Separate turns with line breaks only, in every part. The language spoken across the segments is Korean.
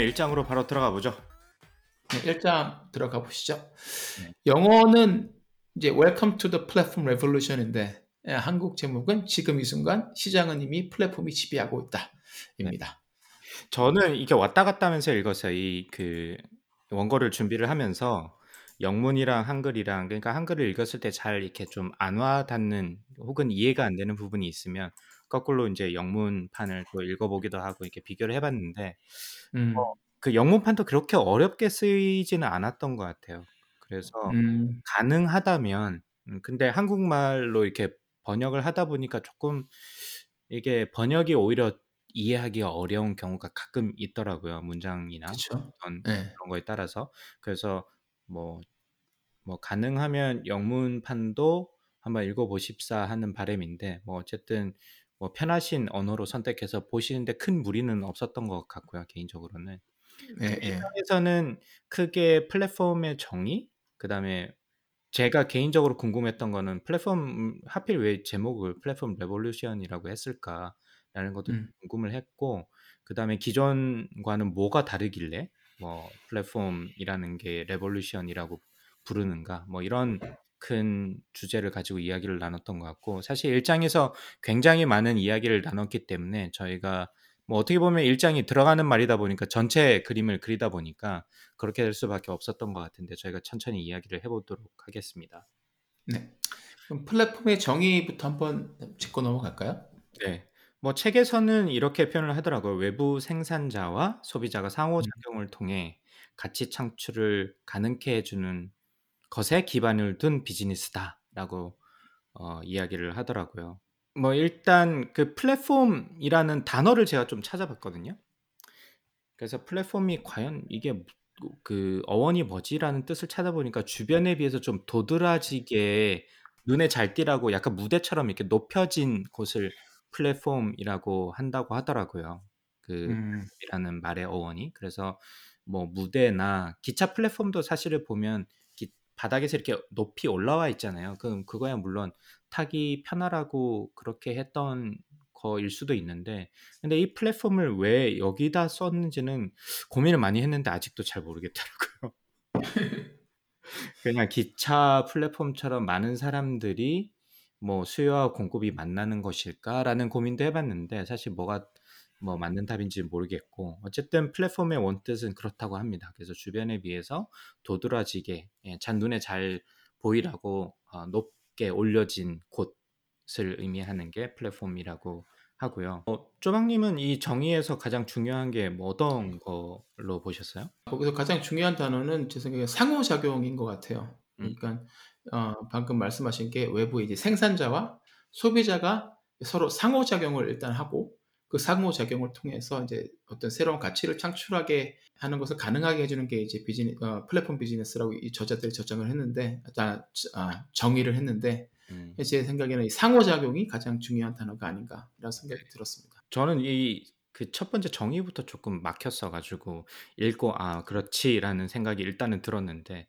그러면 1장으로 바로 들어가 보죠.
네, 1장 들어가 보시죠. 영어는 이제 Welcome to the Platform Revolution인데 예, 한국 제목은 지금 이 순간 시장은 이미 플랫폼이 지배하고 있다입니다.
저는 이게 왔다 갔다 하면서 읽었어요. 이 그 원고를 준비를 하면서 영문이랑 한글이랑 그러니까 한글을 읽었을 때 잘 이렇게 좀 안 와닿는 혹은 이해가 안 되는 부분이 있으면 거꾸로 이제 영문판을 또 읽어보기도 하고 이렇게 비교를 해봤는데
음,
그 영문판도 그렇게 어렵게 쓰이지는 않았던 것 같아요. 그래서
음,
가능하다면 음, 근데 한국말로 이렇게 번역을 하다 보니까 조금 이게 번역이 오히려 이해하기가 어려운 경우가 가끔 있더라고요. 문장이나
그렇죠.
어떤
네.
그런 거에 따라서. 그래서 뭐, 뭐 가능하면 영문판도 한번 읽어보십사 하는 바람인데 뭐 어쨌든 뭐 편하신 언어로 선택해서 보시는데 큰 무리는 없었던 것 같고요. 개인적으로는.
네, 네.
일장에서는 크게 플랫폼의 정의, 그다음에 제가 개인적으로 궁금했던 거는 플랫폼 음, 하필 왜 제목을 Platform Revolution이라고 했을까라는 것도
음,
궁금을 했고, 그다음에 기존과는 뭐가 다르길래 뭐 플랫폼이라는 게 revolution이라고 부르는가, 뭐 이런 큰 주제를 가지고 이야기를 나눴던 것 같고, 사실 일장에서 굉장히 많은 이야기를 나눴기 때문에 저희가 뭐 어떻게 보면 일장이 들어가는 말이다 보니까 전체 그림을 그리다 보니까 그렇게 될 수밖에 없었던 것 같은데 저희가 천천히 이야기를 해보도록 하겠습니다.
네. 그럼 플랫폼의 정의부터 한번 짚고 넘어갈까요?
네. 뭐 책에서는 이렇게 표현을 하더라고요. 외부 생산자와 소비자가 상호 작용을 통해 가치 창출을 가능케 해주는 것에 기반을 둔 비즈니스다라고 어, 이야기를 하더라고요. 뭐 일단 그 플랫폼이라는 단어를 제가 좀 찾아봤거든요. 그래서 플랫폼이 과연 이게 무- 그 어원이 뭐지라는 뜻을 찾아보니까 주변에 비해서 좀 도드라지게 눈에 잘 띄라고 약간 무대처럼 이렇게 높여진 곳을 플랫폼이라고 한다고 하더라고요. 그
음,
말의 어원이. 그래서 뭐 무대나 기차 플랫폼도 사실을 보면 기- 바닥에서 이렇게 높이 올라와 있잖아요. 그럼 그거야 물론 타기 편하라고 그렇게 했던 거일 수도 있는데 근데 이 플랫폼을 왜 여기다 썼는지는 고민을 많이 했는데 아직도 잘 모르겠더라고요. 그냥 기차 플랫폼처럼 많은 사람들이 뭐 수요와 공급이 만나는 것일까라는 고민도 해봤는데 사실 뭐가 뭐 맞는 답인지 모르겠고 어쨌든 플랫폼의 원뜻은 그렇다고 합니다. 그래서 주변에 비해서 도드라지게 예, 잔 눈에 잘 보이라고 어, 높게 올려진 곳을 의미하는 게 플랫폼이라고 하고요. 어, 쪼박님은 이 정의에서 가장 중요한 게 뭐 어떤 걸로 보셨어요?
거기서 가장 중요한 단어는 제 생각에 상호작용인 것 같아요.
음.
그러니까 어, 방금 말씀하신 게 외부 이제 생산자와 소비자가 서로 상호작용을 일단 하고 그 상호작용을 통해서 이제 어떤 새로운 가치를 창출하게 하는 것을 가능하게 해주는 게 이제 비즈니, 어, 플랫폼 비즈니스라고 이 저자들이 저장을 했는데, 아, 아, 정의를 했는데,
음.
제 생각에는 이 상호작용이 가장 중요한 단어가 아닌가라는 생각이 들었습니다.
저는 이 그 첫 번째 정의부터 조금 막혔어 가지고 읽고 '아 그렇지.'라는 생각이 일단은 들었는데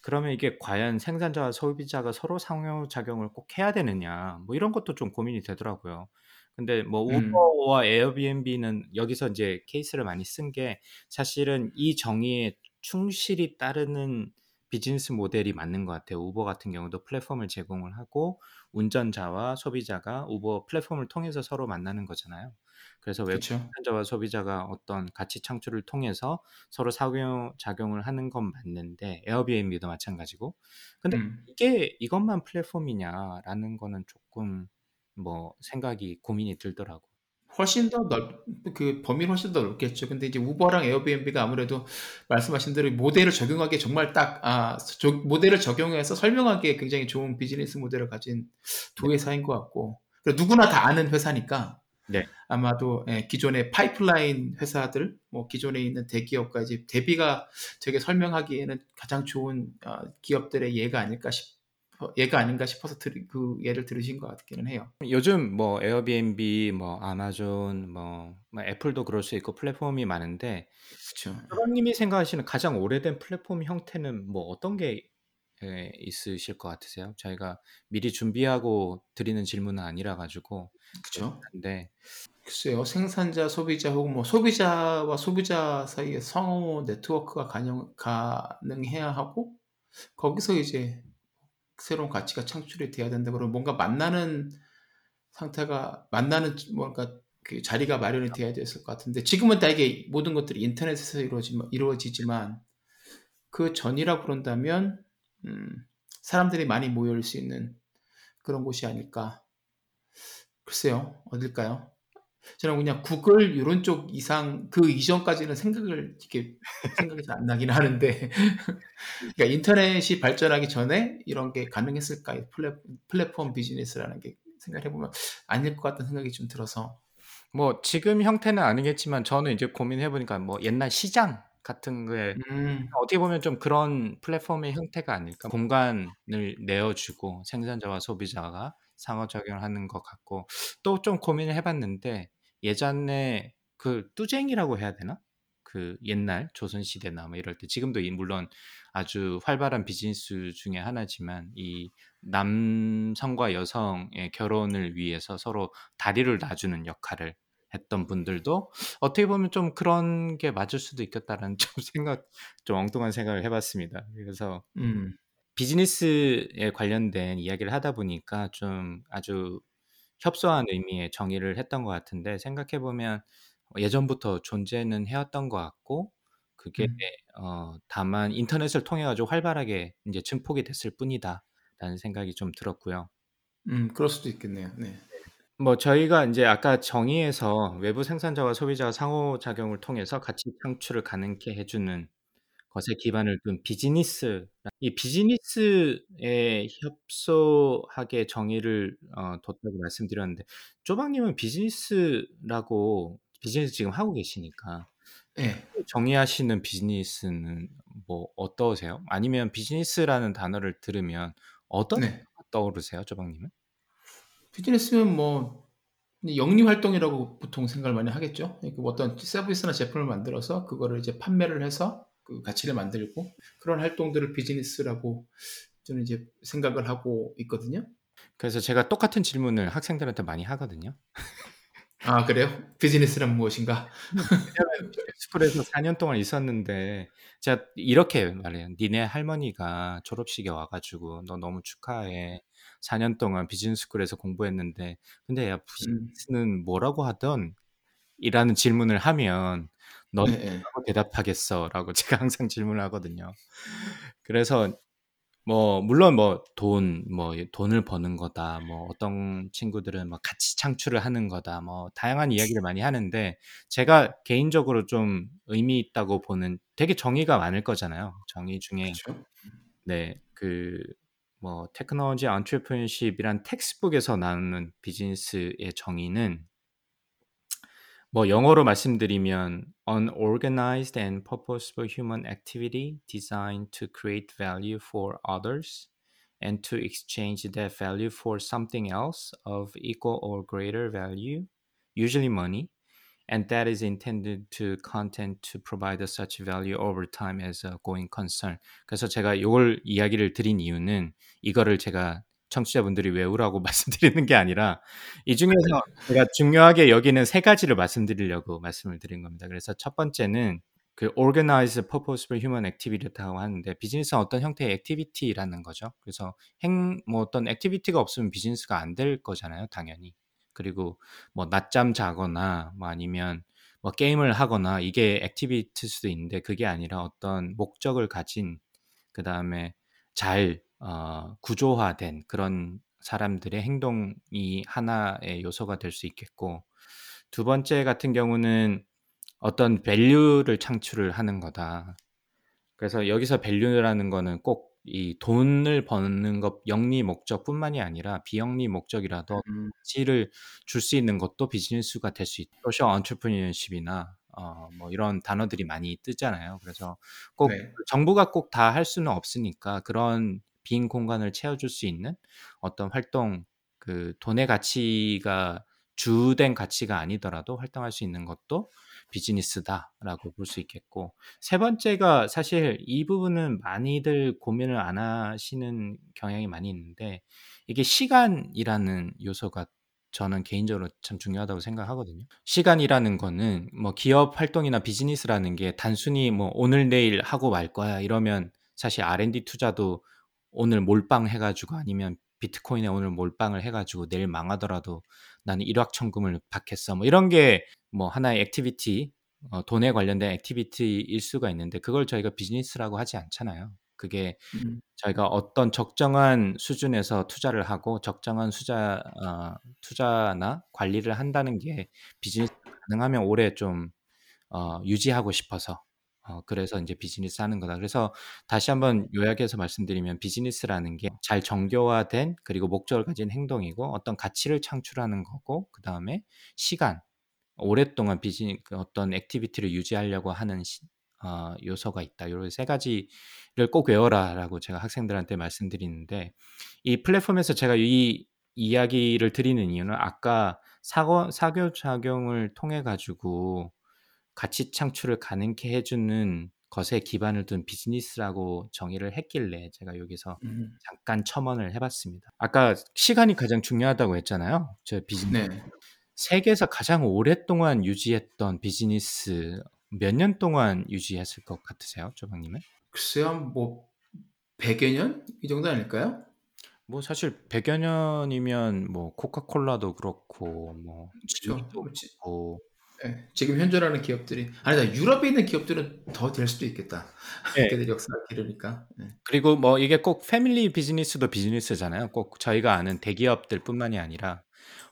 그러면 이게 과연 생산자와 소비자가 서로 상호작용을 꼭 해야 되느냐 뭐 이런 것도 좀 고민이 되더라고요. 근데 뭐
음.
우버와 에어비앤비는 여기서 이제 케이스를 많이 쓴 게 사실은 이 정의에 충실히 따르는 비즈니스 모델이 맞는 것 같아요. 우버 같은 경우도 플랫폼을 제공을 하고 운전자와 소비자가 우버 플랫폼을 통해서 서로 만나는 거잖아요. 그래서 외부
그렇죠.
생산자와 소비자가 어떤 가치 창출을 통해서 서로 상호작용을 하는 건 맞는데 에어비앤비도 마찬가지고. 근데
음.
이게 이것만 플랫폼이냐라는 거는 조금 뭐 생각이 고민이 들더라고.
훨씬 더 넓, 그 범위는 훨씬 더 넓겠죠. 근데 이제 우버랑 에어비앤비가 아무래도 말씀하신 대로 모델을 적용하기 정말 딱, 아, 저- 모델을 적용해서 설명하기에 굉장히 좋은 비즈니스 모델을 가진 두 회사인 것 같고. 누구나 다 아는 회사니까
네.
아마도 예, 기존의 파이프라인 회사들, 뭐 기존에 있는 대기업과 이제 대비가 되게 설명하기에는 가장 좋은 어, 기업들의 예가 아닐까 싶. 예가 아닌가 싶어서 들, 그 예를 들으신 것 같기는 해요.
요즘 뭐 에어비앤비, 뭐 아마존, 뭐, 뭐 애플도 그럴 수 있고 플랫폼이 많은데. 사장님이 생각하시는 가장 오래된 플랫폼 형태는 뭐 어떤 게 예, 있으실 것 같으세요? 저희가 미리 준비하고 드리는 질문은 아니라 가지고
그렇죠.
근데
글쎄요, 생산자, 소비자 혹은 뭐 소비자와 소비자 사이에 상호 네트워크가 가능, 가능해야 하고 거기서 이제 새로운 가치가 창출이 돼야 된다. 그러면 뭔가 만나는 상태가 만나는 뭔가 그 자리가 마련이 돼야 됐을 것 같은데 지금은 다 이게 모든 것들이 인터넷에서 이루어지, 이루어지지만 그 전이라 그런다면 음, 사람들이 많이 모일 수 있는 그런 곳이 아닐까. 글쎄요, 어딜까요? 저는 그냥 구글 이런 쪽 이상 그 이전까지는 생각을 이렇게 생각이 잘 안 나긴 하는데 그러니까 인터넷이 발전하기 전에 이런 게 가능했을까? 플랫, 플랫폼 비즈니스라는 게 생각해 보면 아닐 것 같다는 생각이 좀 들어서.
뭐 지금 형태는 아니겠지만 저는 이제 고민해 보니까 뭐 옛날 시장 같은 거에
음,
어떻게 보면 좀 그런 플랫폼의 형태가 아닐까. 공간을 내어주고 생산자와 소비자가 상호 작용을 하는 것 같고 또 좀 고민을 해봤는데 예전에 그 뚜쟁이라고 해야 되나? 그 옛날 조선 시대나 뭐 이럴 때 지금도 이 물론 아주 활발한 비즈니스 중에 하나지만 이 남성과 여성의 결혼을 위해서 서로 다리를 놔주는 역할을 했던 분들도 어떻게 보면 좀 그런 게 맞을 수도 있겠다라는 좀 생각, 좀 엉뚱한 생각을 해봤습니다. 그래서
음,
비즈니스에 관련된 이야기를 하다 보니까 좀 아주 협소한 의미의 정의를 했던 것 같은데 생각해 보면 예전부터 존재는 해왔던 것 같고 그게
음,
어, 다만 인터넷을 통해 가지고 활발하게 이제 증폭이 됐을 뿐이다라는 생각이 좀 들었고요.
음, 그럴 수도 있겠네요. 네.
뭐 저희가 인제 아까 정의에서 외부 생산자와 소비자가 상호 작용을 통해서 가치 창출을 가능케 해 주는 것에 기반을 둔 비즈니스 이 비즈니스에 협소하게 정의를 어 뒀다고 말씀드렸는데 쪼박님은 비즈니스라고 비즈니스 지금 하고 계시니까
네.
정의하시는 비즈니스는 뭐 어떠세요? 아니면 비즈니스라는 단어를 들으면 어떤
네.
떠오르세요, 쪼박님은?
비즈니스면 뭐 영리 활동이라고 보통 생각을 많이 하겠죠. 그러니까 뭐 어떤 서비스나 제품을 만들어서 그거를 이제 판매를 해서 그 가치를 만들고 그런 활동들을 비즈니스라고 저는 이제 생각을 하고 있거든요.
그래서 제가 똑같은 질문을 학생들한테 많이 하거든요.
아 그래요? 비즈니스란 무엇인가?
스쿨에서 4년 동안 있었는데 제가 이렇게 말해요. "니네 할머니가 졸업식에 와 가지고 너 너무 축하해. 4년 동안 비즈니스 스쿨에서 공부했는데 근데 야
음.
비즈니스는 뭐라고 하던?" 이라는 질문을 하면 " 넌
네,
대답하겠어?"라고 제가 항상 질문을 하거든요. 그래서 뭐 물론 뭐 돈, 뭐 돈을 버는 거다. 뭐 어떤 친구들은 뭐 가치 창출을 하는 거다. 뭐 다양한 이야기를 많이 하는데 제가 개인적으로 좀 의미 있다고 보는 되게 정의가 많을 거잖아요. 정의 중에. 네, 그 뭐 technology entrepreneurship이란 textbook에서 나오는 비즈니스의 정의는 뭐 영어로 말씀드리면 unorganized and purposeful human activity designed to create value for others and to exchange that value for something else of equal or greater value, usually money, and that is intended to content to provide such value over time as a going concern. 그래서 제가 이걸 이야기를 드린 이유는 이거를 제가 청취자분들이 외우라고 말씀드리는 게 아니라 이 중에서 제가 중요하게 여기는 세 가지를 말씀드리려고 말씀을 드린 겁니다. 그래서 첫 번째는 그 organized purposeful human activity라고 하는데 비즈니스는 어떤 형태의 activity라는 거죠. 그래서 행 뭐 어떤 activity가 없으면 비즈니스가 안 될 거잖아요, 당연히. 그리고 뭐 낮잠 자거나 뭐 아니면 뭐 게임을 하거나 이게 activity일 수도 있는데 그게 아니라 어떤 목적을 가진 그 다음에 잘 어, 구조화된 그런 사람들의 행동이 하나의 요소가 될 수 있겠고 두 번째 같은 경우는 어떤 value를 창출을 하는 거다. 그래서 여기서 value라는 거는 꼭 이 돈을 버는 것 영리 목적뿐만이 아니라 비영리 목적이라도
음.
가치를 줄 수 있는 것도 비즈니스가 될 수있 social entrepreneurship이나 어 뭐 이런 단어들이 많이 뜨잖아요. 그래서 꼭
네.
정부가 꼭 다 할 수는 없으니까 그런 빈 공간을 채워줄 수 있는 어떤 활동 그 돈의 가치가 주된 가치가 아니더라도 활동할 수 있는 것도 비즈니스다라고 볼 수 있겠고 세 번째가 사실 이 부분은 많이들 고민을 안 하시는 경향이 많이 있는데 이게 시간이라는 요소가 저는 개인적으로 참 중요하다고 생각하거든요. 시간이라는 거는 뭐 기업 활동이나 비즈니스라는 게 단순히 뭐 오늘 내일 하고 말 거야 이러면 사실 R&D 투자도 오늘 몰빵 해 가지고 아니면 비트코인에 오늘 몰빵을 해 가지고 내일 망하더라도 나는 일확천금을 받겠어. 뭐 이런 게 뭐 하나의 activity 어 돈에 관련된 activity일 수가 있는데 그걸 저희가 비즈니스라고 하지 않잖아요. 그게
음.
저희가 어떤 적정한 수준에서 투자를 하고 적정한 수자 어 투자나 관리를 한다는 게 비즈니스가 가능하면 오래 좀 어 유지하고 싶어서 어 그래서 인제 비즈니스 하는 거다. 그래서 다시 한번 요약해서 말씀드리면 비즈니스라는 게 잘 정교화된 그리고 목적을 가진 행동이고 어떤 가치를 창출하는 거고 그다음에 시간 오랫동안 비즈니 그 어떤 activity를 유지하려고 하는 시 어 요소가 있다. 요런 세 가지를 꼭 외워라라고 제가 학생들한테 말씀드리는데 이 플랫폼에서 제가 이 이야기를 드리는 이유는 아까 사고 상호작용을 통해 가지고 가치 창출을 가능케 해 주는 것에 기반을 둔 비즈니스라고 정의를 했길래 제가 여기서
음.
잠깐 첨언을 해 봤습니다. 아까 시간이 가장 중요하다고 했잖아요. 저 비즈니스.
네.
세계에서 가장 오랫동안 유지했던 비즈니스 몇 년 동안 유지했을 것 같으세요, 조방님은?
글쎄요. 뭐 100여 년? 이 정도 아닐까요?
뭐 사실 100여 년이면 뭐 코카콜라도 그렇고 뭐 그렇고
예. 지금 현존하는 기업들이 아니다. 유럽에 있는 기업들은 더 될 수도 있겠다.
예.
걔들 역사가 길으니까. 예.
그리고 뭐 이게 꼭 패밀리 비즈니스도 비즈니스잖아요. 꼭 저희가 아는 대기업들뿐만이 아니라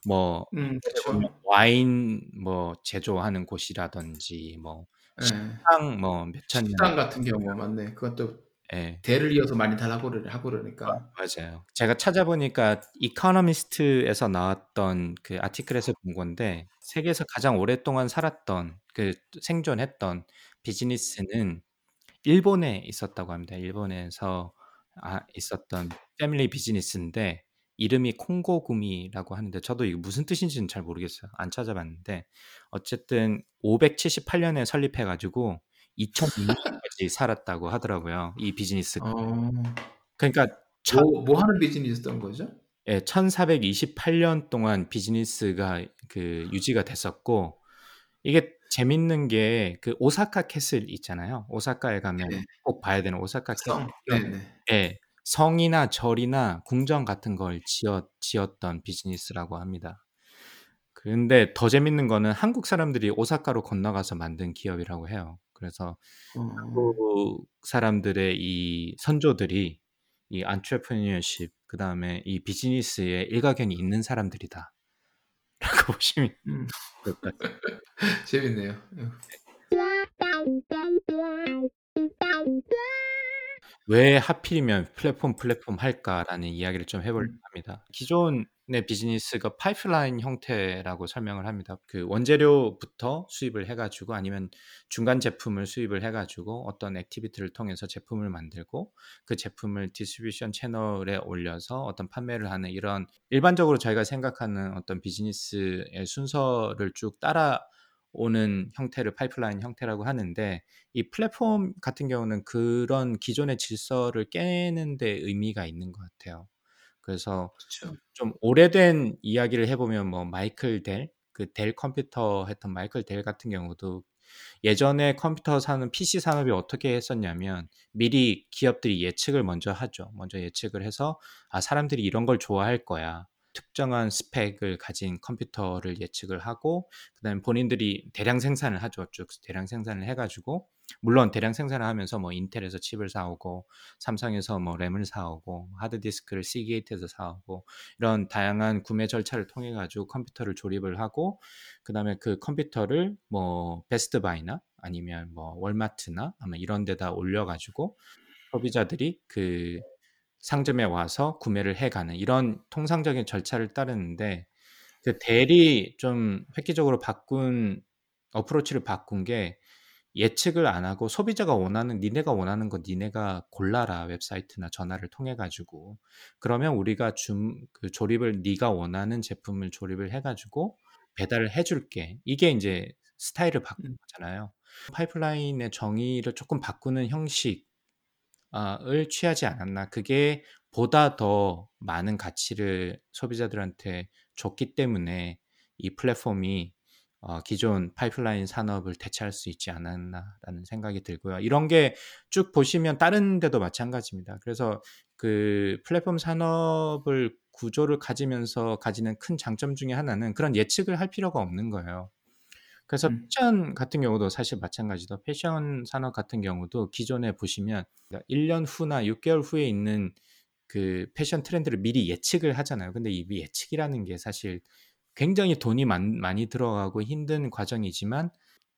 뭐음
보면
그쵸.
와인 뭐 제조하는 곳이라든지 뭐
예.
식당 뭐 몇천 년
식당 같은 경우 맞네. 그것도
예.
대를 이어서 많이들 하고 그러 하고
아
그러니까.
맞아요. 제가 찾아보니까 이코노미스트에서 나왔던 그 아티클에서 본 건데 세계에서 가장 오랫동안 살았던 그 생존했던 비즈니스는 일본에 있었다고 합니다. 일본에서 아 있었던 패밀리 비즈니스인데 이름이 콩고구미라고 하는데 저도 이게 무슨 뜻인지는 잘 모르겠어요. 안 찾아봤는데 어쨌든 578 년에 설립해 가지고 2006년까지 살았다고 하더라고요, 이 비즈니스가.
어.
그러니까 천
뭐 뭐 하는 비즈니스였던 거죠?
예 1428년 동안 비즈니스가 그 유지가 됐었고 이게 재밌는 게 그 오사카 castle 있잖아요. 오사카에 가면
네.
꼭 봐야 되는 오사카 castle
성.
이런
네네.
예. 성이나 절이나 궁전 같은 걸 지었 지었던 비즈니스라고 합니다. 근데 더 재밌는 거는 한국 사람들이 오사카로 건너가서 만든 기업이라고 해요. 그래서
어.
한국 사람들의 이 선조들이 이 entrepreneurship 그다음에 이 비즈니스에 일가견이 있는 사람들이다. 라고 보시면
음. 재밌네요. 어.
왜 하필이면 플랫폼, 플랫폼 할까라는 이야기를 좀해 보려고
음.
합니다. 기존 의 비즈니스가 파이프라인 형태라고 설명을 합니다. 그 원재료부터 수입을 해 가지고 아니면 중간 제품을 수입을 해 가지고 어떤 activity를 통해서 제품을 만들고 그 제품을 distribution 채널에 올려서 어떤 판매를 하는 이런 일반적으로 저희가 생각하는 어떤 비즈니스의 순서를 쭉 따라 오는 형태를 파이프라인 형태라고 하는데 이 플랫폼 같은 경우는 그런 기존의 질서를 깨는 데 의미가 있는 것 같아요. 그래서
그쵸.
좀 오래된 이야기를 해 보면 뭐 마이클 델, 그 델 컴퓨터 했던 마이클 델 같은 경우도 예전에 컴퓨터 산업 PC 산업이 어떻게 했었냐면 미리 기업들이 예측을 먼저 하죠. 먼저 예측을 해서 '아 사람들이 이런 걸 좋아할 거야.' 특정한 스펙을 가진 컴퓨터를 예측을 하고 그다음에 본인들이 대량 생산을 하죠. 쭉 대량 생산을 해 가지고 물론 대량 생산을 하면서 뭐 인텔에서 칩을 사 오고 삼성에서 뭐 램을 사 오고 하드 디스크를 시게이트에서 사 오고 이런 다양한 구매 절차를 통해 가지고 컴퓨터를 조립을 하고 그다음에 그 컴퓨터를 뭐 베스트 바이나 아니면 뭐 월마트나 아마존 이런 데다 올려 가지고 소비자들이 그 상점에 와서 구매를 해가는 이런 통상적인 절차를 따르는데 그 델이 좀 획기적으로 바꾼 approach를 바꾼 게 예측을 안 하고 소비자가 원하는 니네가 원하는 거 니네가 골라라 웹사이트나 전화를 통해 가지고 그러면 우리가 줌 그 조립을 네가 원하는 제품을 조립을 해 가지고 배달을 해 줄게. 이게 인제 스타일을 바꾼
음.
거잖아요. 파이프라인의 정의를 쪼끔 바꾸는 형식 아 을 취하지 않았나. 그게 보다 더 많은 가치를 소비자들한테 줬기 때문에 이 플랫폼이 어 기존 파이프라인 산업을 대체할 수 있지 않았나라는 생각이 들고요. 이런 게 쭉 보시면 다른 데도 마찬가지입니다. 그래서 그 플랫폼 산업을 구조를 가지면서 가지는 큰 장점 중에 하나는 그런 예측을 할 필요가 없는 거예요. 그래서
음.
패션 같은 경우도 사실 마찬가지죠. 패션 산업 같은 경우도 기존에 보시면 1년 후나 6 개월 후에 있는 그 패션 트렌드를 미리 예측을 하잖아요. 근데 이 예측이라는 게 사실 굉장히 돈이 많 많이 들어가고 힘든 과정이지만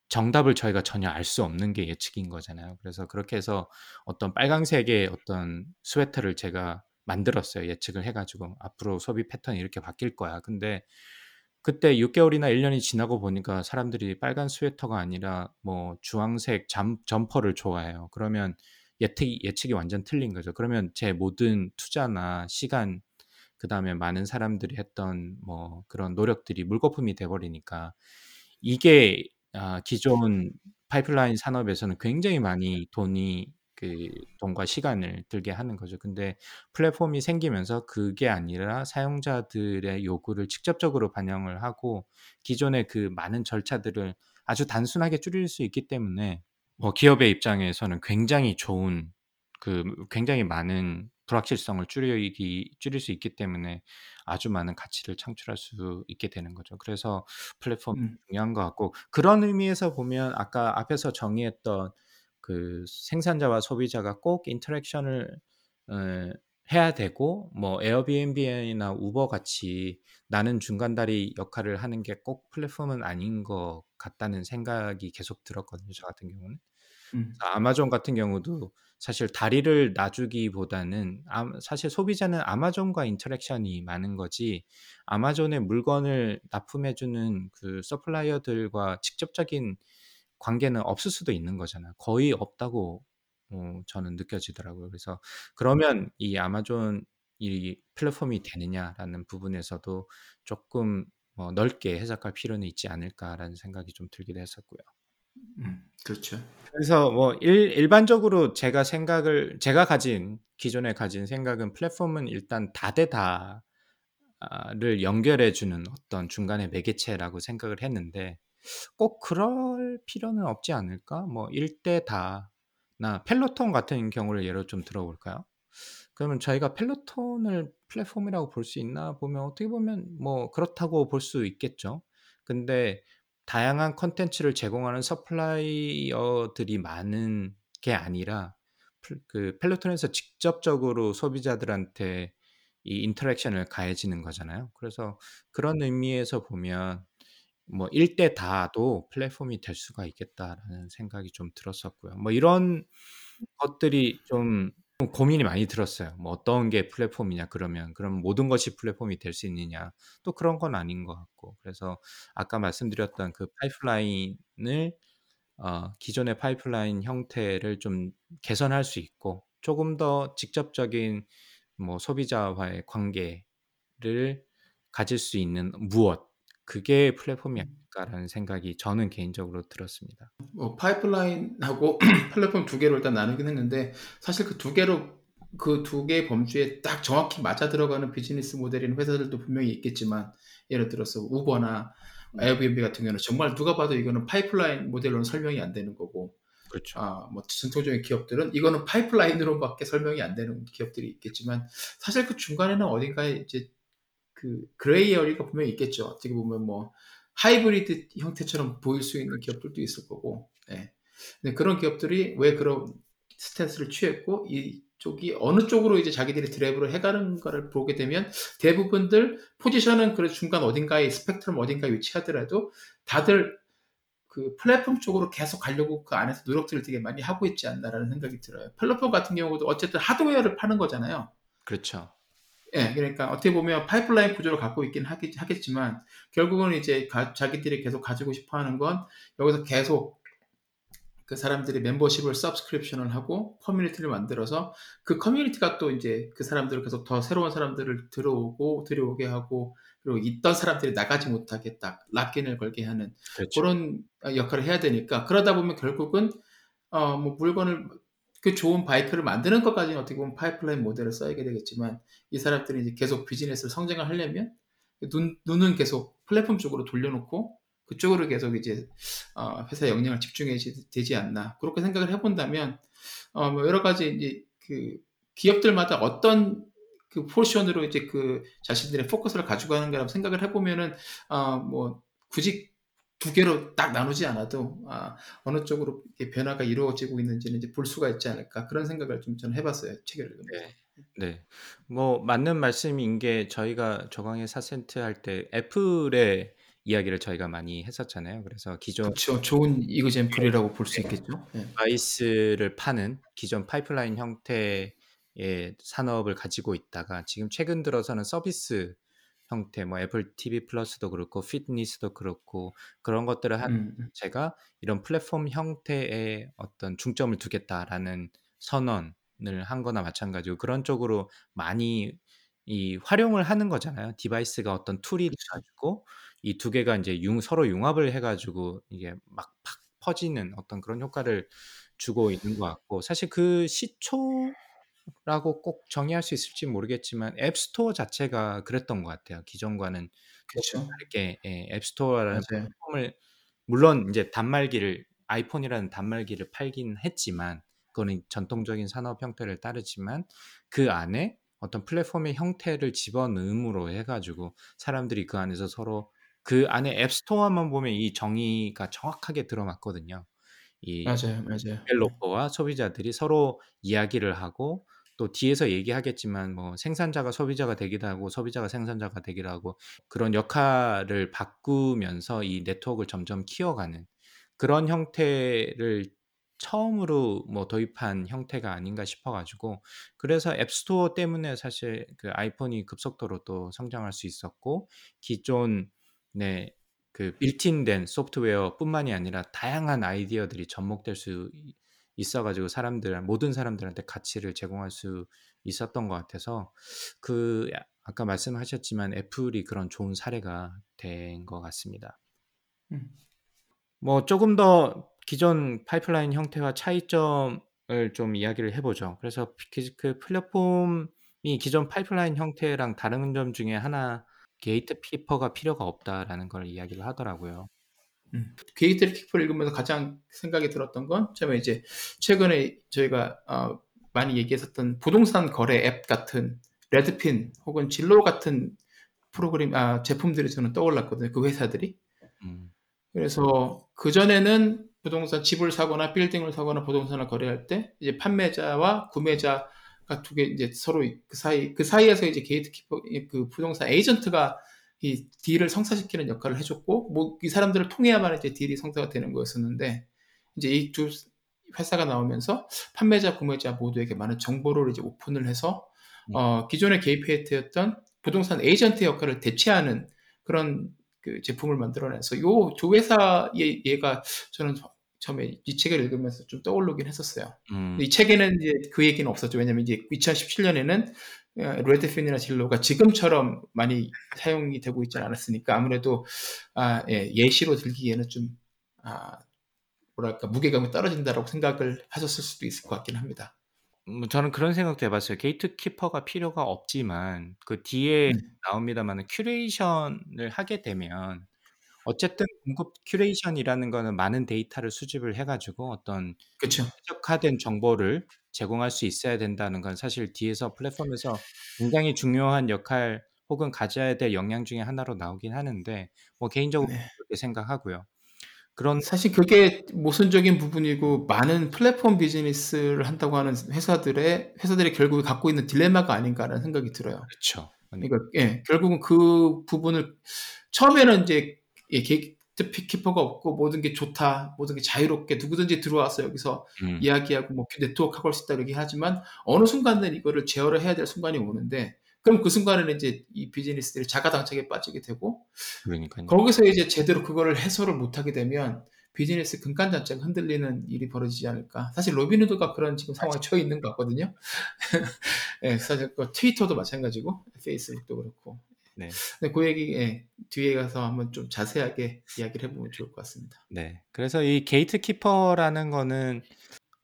정답을 저희가 전혀 알 수 없는 게 예측인 거잖아요. 그래서 그렇게 해서 어떤 빨강색의 어떤 스웨터를 제가 만들었어요. 예측을 해 가지고 '앞으로 소비 패턴이 이렇게 바뀔 거야.' 근데 그때 6 개월이나 1 년이 지나고 보니까 사람들이 빨간 스웨터가 아니라 뭐 주황색 잠 점퍼를 좋아해요. 그러면 예측이 예측이 완전 틀린 거죠. 그러면 제 모든 투자나 시간 그 다음에 많은 사람들이 했던 뭐 그런 노력들이 물거품이 돼 버리니까 이게 아 기존 파이프라인 산업에서는 굉장히 많이 돈이 그 돈과 시간을 들게 하는 거죠. 근데 플랫폼이 생기면서 그게 아니라 사용자들의 요구를 직접적으로 반영을 하고 기존의 그 많은 절차들을 아주 단순하게 줄일 수 있기 때문에 뭐 기업의 입장에서는 굉장히 좋은 그 굉장히 많은 불확실성을 줄이기 줄일 수 있기 때문에 아주 많은 가치를 창출할 수 있게 되는 거죠. 그래서 플랫폼이
음.
중요한 것 같고 그런 의미에서 보면 아까 앞에서 정의했던 그 생산자와 소비자가 꼭 인터랙션을 어 해야 되고 뭐 에어비앤비나 우버 같이 나는 중간다리 역할을 하는 게 꼭 플랫폼은 아닌 것 같다는 생각이 계속 들었거든요, 저 같은 경우는.
음.
아마존 같은 경우도 사실 다리를 놔주기보다는 아 사실 소비자는 아마존과 interaction이 많은 거지 아마존의 물건을 납품해 주는 그 supplier들과 직접적인 관계는 없을 수도 있는 거잖아요. 거의 없다고 어 저는 느껴지더라고요. 그래서 그러면 이 아마존 이 플랫폼이 되느냐라는 부분에서도 쪼끔 어 '넓게 해석할 필요는 있지 않을까.'라는 생각이 좀 들기도 했었고요.
음. 그렇죠.
그래서 뭐일 일반적으로 제가 생각을 제가 가진 기존에 가진 생각은 플랫폼은 일단 다대다를 연결해 주는 어떤 중간의 매개체라고 생각을 했는데 꼭 그럴 필요는 없지 않을까? 뭐 일대 다나 펠로톤 같은 경우를 예로 좀 들어 볼까요? 그러면 저희가 펠로톤을 플랫폼이라고 볼 수 있나 보면 어떻게 보면 뭐 그렇다고 볼 수 있겠죠. 근데 다양한 콘텐츠를 제공하는 supplier들이 많은 게 아니라 플그 펠로톤에서 직접적으로 소비자들한테 이 interaction을 가해지는 거잖아요. 그래서 그런 의미에서 보면 뭐 '일대 다도 플랫폼이 될 수가 있겠다.'라는 생각이 좀 들었었고요. 뭐 이런 것들이 좀좀 고민이 많이 들었어요. 뭐 '어떤 게 플랫폼이냐 그러면. 그럼 모든 것이 플랫폼이 될 수 있느냐.' 또 그런 건 아닌 것 같고. 그래서 아까 말씀드렸던 그 파이프라인을 어 기존의 파이프라인 형태를 좀 개선할 수 있고 조금 더 직접적인 뭐 소비자와의 관계를 가질 수 있는 무엇 그게 '플랫폼이 아닐까.'라는 생각이 저는 개인적으로 들었습니다.
뭐 파이프라인하고 플랫폼 두 개로 일단 나누긴 했는데 사실 그 두 개로 그 두 개의 범주에 딱 정확히 맞아 들어가는 비즈니스 모델인 회사들도 분명히 있겠지만 예를 들어서 우버나 에어비앤비 같은 경우는 정말 누가 봐도 이거는 파이프라인 모델로는 설명이 안 되는 거고
그렇죠.
아, 뭐 전통적인 기업들은 이거는 파이프라인으로밖에 설명이 안 되는 기업들이 있겠지만 사실 그 중간에는 어딘가에 이제 그 gray area가 분명히 있겠죠. 어떻게 보면 뭐 하이브리드 형태처럼 보일 수 있는 기업들도 있을 거고. 예. 근데 그런 기업들이 왜 그런 stance를 취했고 이쪽이 어느 쪽으로 이제 자기들이 드라이브를 해가는 거를 보게 되면 대부분들 포지션은 그 중간 어딘가에 스펙트럼 어딘가에 위치하더라도 다들 그 플랫폼 쪽으로 계속 가려고 그 안에서 노력들을 되게 많이 하고 있지 않나라는 생각이 들어요. 펠로톤 같은 경우도 어쨌든 하드웨어를 파는 거잖아요.
그렇죠.
예, 그러니까 어떻게 보면 파이프라인 구조를 갖고 있긴 하겠, 지만 결국은 이제 가, 자기들이 계속 가지고 싶어 하는 건 여기서 계속 그 사람들이 멤버십을 서브스크립션을 하고 커뮤니티를 만들어서 그 커뮤니티가 또 이제 그 사람들을 계속 더 새로운 사람들을 들어오고 들어오게 하고 그리고 있던 사람들이 나가지 못하게 딱 락인을 걸게 하는 그렇죠. 그런 역할을 해야 되니까 그러다 보면 결국은 어 뭐 물건을 그 좋은 바이크를 만드는 것까지는 어떻게 보면 파이프라인 모델을 써야 되겠지만 이 사람들이 이제 계속 비즈니스를 성장을 하려면 눈, 눈은 계속 플랫폼 쪽으로 돌려놓고 그쪽으로 계속 이제 어, 회사 역량을 집중해야 되지 않나. 그렇게 생각을 해본다면 어, 뭐 여러 가지 이제 그 기업들마다 어떤 그 portion으로 이제 그 자신들의 포커스를 가지고 가는 거라고 생각을 해보면은 어, 뭐 굳이 두 개로 딱 나누지 않아도 아, 어느 쪽으로 변화가 이루어지고 있는지는 이제 볼 수가 있지 않을까 그런 생각을 좀 저는 해봤어요 책을 읽으면서.
네. 네. 뭐 맞는 말씀인 게 저희가 저강의 사센트 할 때 애플의 이야기를 저희가 많이 했었잖아요. 그래서 기존
그쵸. 좋은 example이라고 볼 수 있겠죠.
네. 디바이스를 파는 기존 파이프라인 형태의 산업을 가지고 있다가 지금 최근 들어서는 서비스 형태, 뭐 애플 TV 플러스도 그렇고 피트니스도 그렇고 그런 것들을 한 음. 음. 제가 이런 플랫폼 형태의 어떤 중점을 두겠다라는 선언을 한 거나 마찬가지고 그런 쪽으로 많이 이 활용을 하는 거잖아요. 디바이스가 어떤 tool이 돼 가지고 이 두 개가 이제 융 서로 융합을 해 가지고 이게 막 팍 퍼지는 어떤 그런 효과를 주고 있는 것 같고 사실 그 시초 라고 꼭 정의할 수 있을지 모르겠지만 앱스토어 자체가 그랬던 것 같아요. 기존과는
그쵸.
다르게 예 앱스토어라는
맞아요.
플랫폼을 물론 이제 단말기를 아이폰이라는 단말기를 팔긴 했지만 그거는 전통적인 산업 형태를 따르지만 그 안에 어떤 플랫폼의 형태를 집어넣음으로 해 가지고 사람들이 그 안에서 서로 그 안에 앱스토어만 보면 이 정의가 정확하게 들어맞거든요.
이 맞아요, 맞아요.
디벨로퍼와 소비자들이 서로 이야기를 하고 또 뒤에서 얘기하겠지만 뭐 생산자가 소비자가 되기도 하고 소비자가 생산자가 되기도 하고 그런 역할을 바꾸면서 이 네트워크를 점점 키워가는 그런 형태를 처음으로 뭐 도입한 형태가 아닌가 싶어 가지고 그래서 앱스토어 때문에 사실 그 아이폰이 급속도로 또 성장할 수 있었고 기존 네. 그 빌트인된 소프트웨어뿐만이 아니라 다양한 아이디어들이 접목될 수 있어 가지고 사람들 모든 사람들한테 가치를 제공할 수 있었던 것 같아서 그 아까 말씀하셨지만 애플이 그런 좋은 사례가 된 것 같습니다. 음. 뭐 조금 더 기존 파이프라인 형태와 차이점을 좀 이야기를 해 보죠. 그래서 그 플랫폼이 기존 파이프라인 형태랑 다른 점 중에 하나 gatekeeper가 필요가 없다라는 걸 이야기를 하더라고요.
음. gatekeeper를 읽으면서 가장 생각이 들었던 건 처음에 이제 최근에 저희가 어, 많이 얘기했었던 부동산 거래 앱 같은 Redfin 혹은 Zillow 같은 프로그램 아, 제품들이 저는 떠올랐거든요. 그 회사들이. 음. 그래서 그 전에는 부동산 집을 사거나 빌딩을 사거나 부동산을 거래할 때 이제 판매자와 구매자 두개 이제 서로 그 사이 그 사이에서 이제 gatekeeper 그 부동산 에이전트가 이 deal을 성사시키는 역할을 해줬고 뭐 이 사람들을 통해야만 이제 deal이 성사가 되는 거였었는데 이제 이 두 회사가 나오면서 판매자 구매자 모두에게 많은 정보를 이제 오픈을 해서 음. 어, 기존의 게이트였던 부동산 에이전트 역할을 대체하는 그런 그 제품을 만들어내서 요두 회사의 얘가 저는 처음에 이 책을 읽으면서 좀 떠오르긴 했었어요. 음. 이 책에는 이제 그 얘기는 없었죠. 왜냐면 이제 2017년에는 레드핀이나 진로가 지금처럼 많이 사용이 되고 있지 않았으니까 아무래도 아, 예, 예시로 들기에는 좀 아, 뭐랄까 무게감이 떨어진다라고 생각을 하셨을 수도 있을 것 같긴 합니다.
뭐 저는 그런 생각도 해봤어요. gatekeeper가 필요가 없지만 그 뒤에 음. 나옵니다만 curation을 하게 되면 어쨌든 공급 curation이라는 거는 많은 데이터를 수집을 해 가지고 어떤
그쵸.
최적화된 정보를 제공할 수 있어야 된다는 건 사실 뒤에서 플랫폼에서 굉장히 중요한 역할 혹은 가져야 될 역량 중에 하나로 나오긴 하는데 뭐 개인적으로 네. 그렇게 생각하고요.
그런 사실 그게 모순적인 부분이고 많은 플랫폼 비즈니스를 한다고 하는 회사들의 회사들이 결국에 갖고 있는 딜레마가 아닌가라는 생각이 들어요.
그렇죠.
그러니까 예, 결국은 그 부분을 처음에는 이제 예, gatekeeper가 없고 모든 게 좋다, 모든 게 자유롭게 누구든지 들어와서 여기서
음.
이야기하고 뭐 네트워크하고 할 수 있다 이렇게 하지만 어느 순간은 이거를 제어를 해야 될 순간이 오는데 그럼 그 순간에는 이제 이 비즈니스들이 자가당착에 빠지게 되고
그러니까요.
거기서 이제 제대로 그거를 해소를 못하게 되면 비즈니스 근간 자체가 흔들리는 일이 벌어지지 않을까. 사실 로빈후드가 그런 지금 상황에 처해 있는 것 같거든요. 예, 사실 그 트위터도 마찬가지고 페이스북도 그렇고.
네.
근데 그 얘기 예, 뒤에 가서 한번 좀 자세하게 이야기를 해보면 좋을 것 같습니다.
네. 그래서 이 gatekeeper라는 거는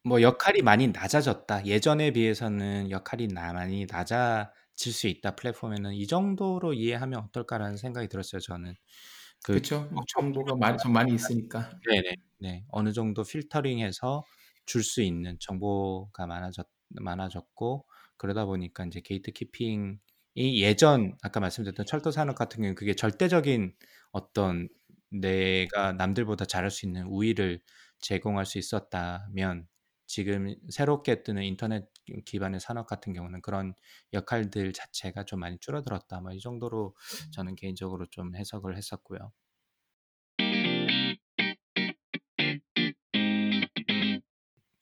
뭐 역할이 많이 낮아졌다. 예전에 비해서는 역할이 나- 많이 낮아질 수 있다. 플랫폼에는 이 정도로 이해하면 어떨까라는 생각이 들었어요. 저는 그
그렇죠. 정보가 많이 좀 많이 있으니까.
네네. 네. 어느 정도 필터링해서 줄 수 있는 정보가 많아졌 많아졌고 그러다 보니까 이제 gatekeeping 이 예전 아까 말씀드렸던 철도 산업 같은 경우는 그게 절대적인 어떤 내가 남들보다 잘할 수 있는 우위를 제공할 수 있었다면 지금 새롭게 뜨는 인터넷 기반의 산업 같은 경우는 그런 역할들 자체가 좀 많이 줄어들었다. 뭐 이 정도로 저는 개인적으로 좀 해석을 했었고요.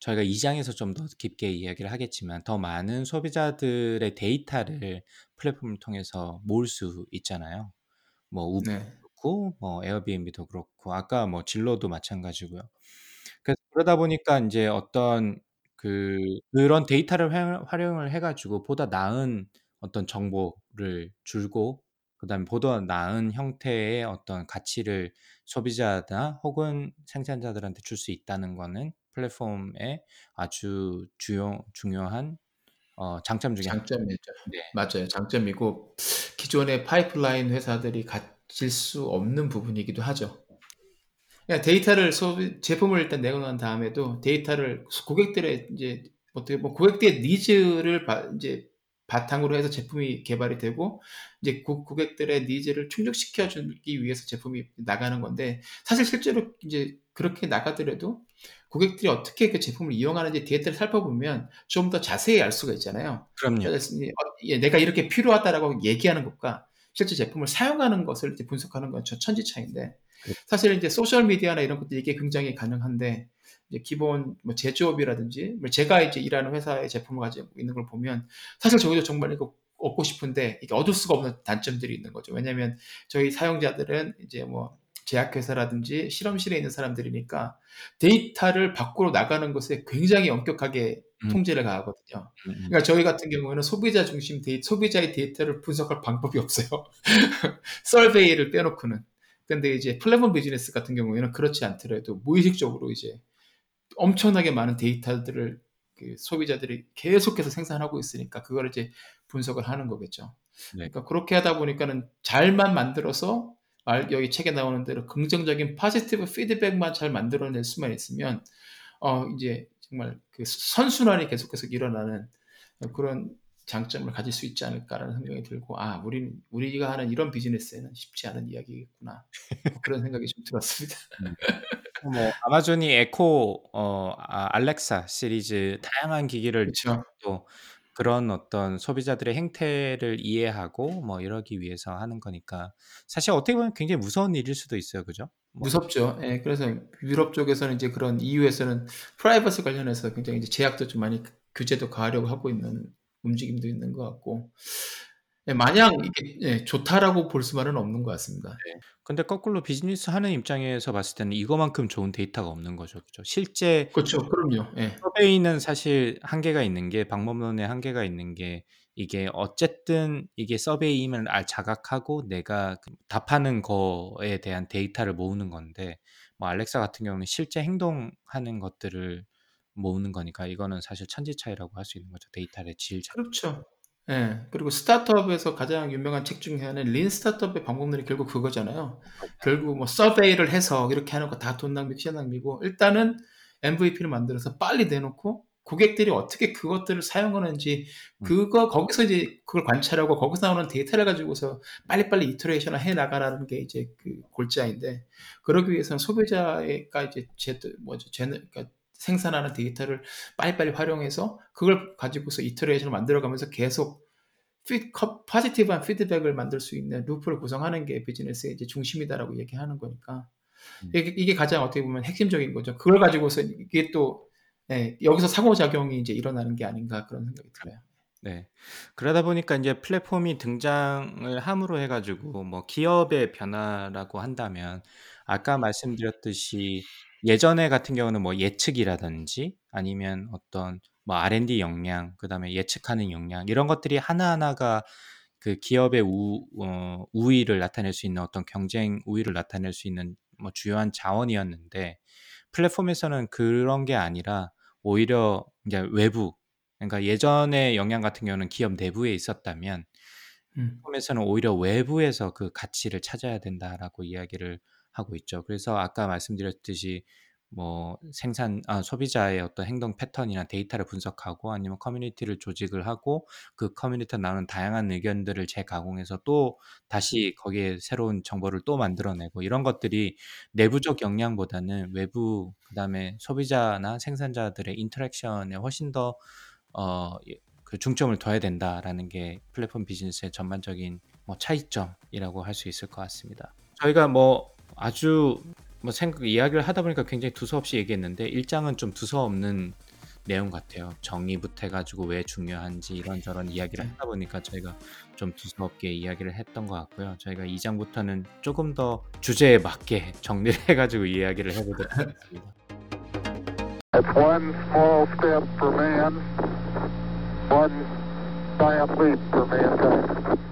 저희가 2장에서 좀 더 깊게 이야기를 하겠지만 더 많은 소비자들의 데이터를 플랫폼을 통해서 모을 수 있잖아요. 뭐 우버도
네.
그렇고 뭐 에어비앤비도 그렇고 아까 뭐 진로도 마찬가지고요. 그래서 그러다 보니까 인제 어떤 그 그런 데이터를 활 활용을 해 가지고 보다 나은 어떤 정보를 주고 그다음에 보다 나은 형태의 어떤 가치를 소비자나 혹은 생산자들한테 줄 수 있다는 거는 플랫폼의 아주 주요 중요한 어 장점 중에.
장점이죠.
네.
맞아요. 장점이고 기존의 파이프라인 회사들이 가질 수 없는 부분이기도 하죠. 그냥 데이터를 소비 제품을 일단 내고 난 다음에도 데이터를 고객들의 이제 어떻게 보면 고객들의 needs를 바, 이제 바탕으로 해서 제품이 개발이 되고 이제 고, 고객들의 needs를 충족시켜 주기 위해서 제품이 나가는 건데 사실 실제로 이제 그렇게 나가더라도 고객들이 어떻게 그 제품을 이용하는지 데이터를 살펴보면 좀 더 자세히 알 수가 있잖아요.
그럼요.
그래서 어, 예, 내가 이렇게 필요하다라고 얘기하는 것과 실제 제품을 사용하는 것을 분석하는 건 저 천지 차이인데 사실 이제 소셜 미디어나 이런 것들이 이게 굉장히 가능한데 이제 기본 뭐 제조업이라든지 뭐 제가 이제 일하는 회사의 제품을 가지고 있는 걸 보면 사실 저희도 정말 이거 얻고 싶은데 이게 얻을 수가 없는 단점들이 있는 거죠. 왜냐하면 저희 사용자들은 이제 뭐 제약회사라든지 실험실에 있는 사람들이니까 데이터를 밖으로 나가는 것에 굉장히 엄격하게
음.
통제를 가하거든요.
음음.
그러니까 저희 같은 경우에는 소비자 중심 데이 소비자의 데이터를 분석할 방법이 없어요. survey를 빼놓고는. 근데 이제 플랫폼 비즈니스 같은 경우에는 그렇지 않더라도 무의식적으로 이제 엄청나게 많은 데이터들을 그 소비자들이 계속해서 생산하고 있으니까 그걸 이제 분석을 하는 거겠죠.
네.
그러니까 그렇게 하다 보니까는 잘만 만들어서 말- 여기 책에 나오는 대로 긍정적인 positive 피드백만 잘 만들어낼 수만 있으면 어 이제 정말 그 선순환이 계속해서 일어나는 그런 장점을 가질 수 있지 않을까라는 생각이 들고 아 우리는 우리가 하는 이런 비즈니스에는 쉽지 않은 이야기겠구나 뭐 그런 생각이 좀 들었습니다.
뭐 아마존이 에코 어 아 알렉사 시리즈 다양한 기기를
그렇죠.
또 그런 어떤 소비자들의 행태를 이해하고 뭐 이러기 위해서 하는 거니까 사실 어떻게 보면 굉장히 무서운 일일 수도 있어요. 그죠? 뭐
무섭죠. 예, 그래서 유럽 쪽에서는 이제 그런 EU에서는 프라이버시 관련해서 굉장히 이제 제약도 좀 많이 규제도 가하려고 하고 있는 움직임도 있는 것 같고 예, 마냥 이게 예, 좋다라고 볼 수만은 없는 것 같습니다.
네. 근데 거꾸로 비즈니스 하는 입장에서 봤을 때는 이거만큼 좋은 데이터가 없는 거죠. 그죠? 실제
그렇죠. 그럼요. 예.
survey는 사실 한계가 있는 게 방법론에 한계가 있는 게 이게 어쨌든 이게 survey임을 알 자각하고 내가 그 답하는 거에 대한 데이터를 모으는 건데 뭐 Alexa 같은 경우는 실제 행동하는 것들을 모으는 거니까 이거는 사실 천지 차이라고 할 수 있는 거죠. 데이터의 질.
그렇죠. 예. 그리고 스타트업에서 가장 유명한 책 중에 하나는 Lean Startup의 방법론이 결국 그거잖아요. 결국 뭐 survey를 해서 이렇게 하는 거 다 돈 낭비, 시간 낭비고 일단은 MVP를 만들어서 빨리 내놓고 고객들이 어떻게 그것들을 사용하는지
음.
그거 거기서 이제 그걸 관찰하고 거기서 나오는 데이터를 가지고서 빨리빨리 iteration을 해 나가라는 게 이제 그 골자인데 그러기 위해서는 소비자가 이제 제 뭐죠, 제 그러니까 생산하는 데이터를 빨리빨리 활용해서 그걸 가지고서 이터레이션을 만들어가면서 계속 피, 파지티브한 피드백을 만들 수 있는 루프를 구성하는 게 비즈니스의 이제 중심이다라고 얘기하는 거니까
음.
이게, 이게 가장 어떻게 보면 핵심적인 거죠. 그걸 가지고서 이게 또 네, 여기서 상호작용이 이제 일어나는 게 아닌가 그런 생각이 들어요.
네. 그러다 보니까 이제 플랫폼이 등장을 함으로 해가지고 뭐 기업의 변화라고 한다면 아까 말씀드렸듯이 예전에 같은 경우는 뭐 예측이라든지 아니면 어떤 뭐 R&D 역량, 그다음에 예측하는 역량 이런 것들이 하나하나가 그 기업의 우, 어, 우위를 나타낼 수 있는 어떤 경쟁 우위를 나타낼 수 있는 뭐 주요한 자원이었는데 플랫폼에서는 그런 게 아니라 오히려 이제 외부 그러니까 예전의 영향 같은 경우는 기업 내부에 있었다면
음.
플랫폼에서는 오히려 외부에서 그 가치를 찾아야 된다라고 이야기를 하고 있죠. 그래서 아까 말씀드렸듯이 뭐 생산 아, 소비자의 어떤 행동 패턴이나 데이터를 분석하고 아니면 커뮤니티를 조직을 하고 그 커뮤니티에 나오는 다양한 의견들을 재가공해서 또 다시 거기에 새로운 정보를 또 만들어내고 이런 것들이 내부적 역량보다는 외부 그다음에 소비자나 생산자들의 interaction에 훨씬 더 어, 그 중점을 둬야 된다라는 게 플랫폼 비즈니스의 전반적인 뭐 차이점이라고 할 수 있을 것 같습니다. 저희가 뭐 아주 뭐 생각 이야기를 하다 보니까 굉장히 두서없이 얘기했는데 일장은 좀 두서없는 내용 같아요. 정의부터 해가지고 왜 중요한지 이런저런 이야기를
네.
하다 보니까 저희가 좀 두서없게 이야기를 했던 것 같고요. 저희가 2장부터는 조금 더 주제에 맞게 정리를 해가지고 이야기를 해보도록 하겠습니다.
Man,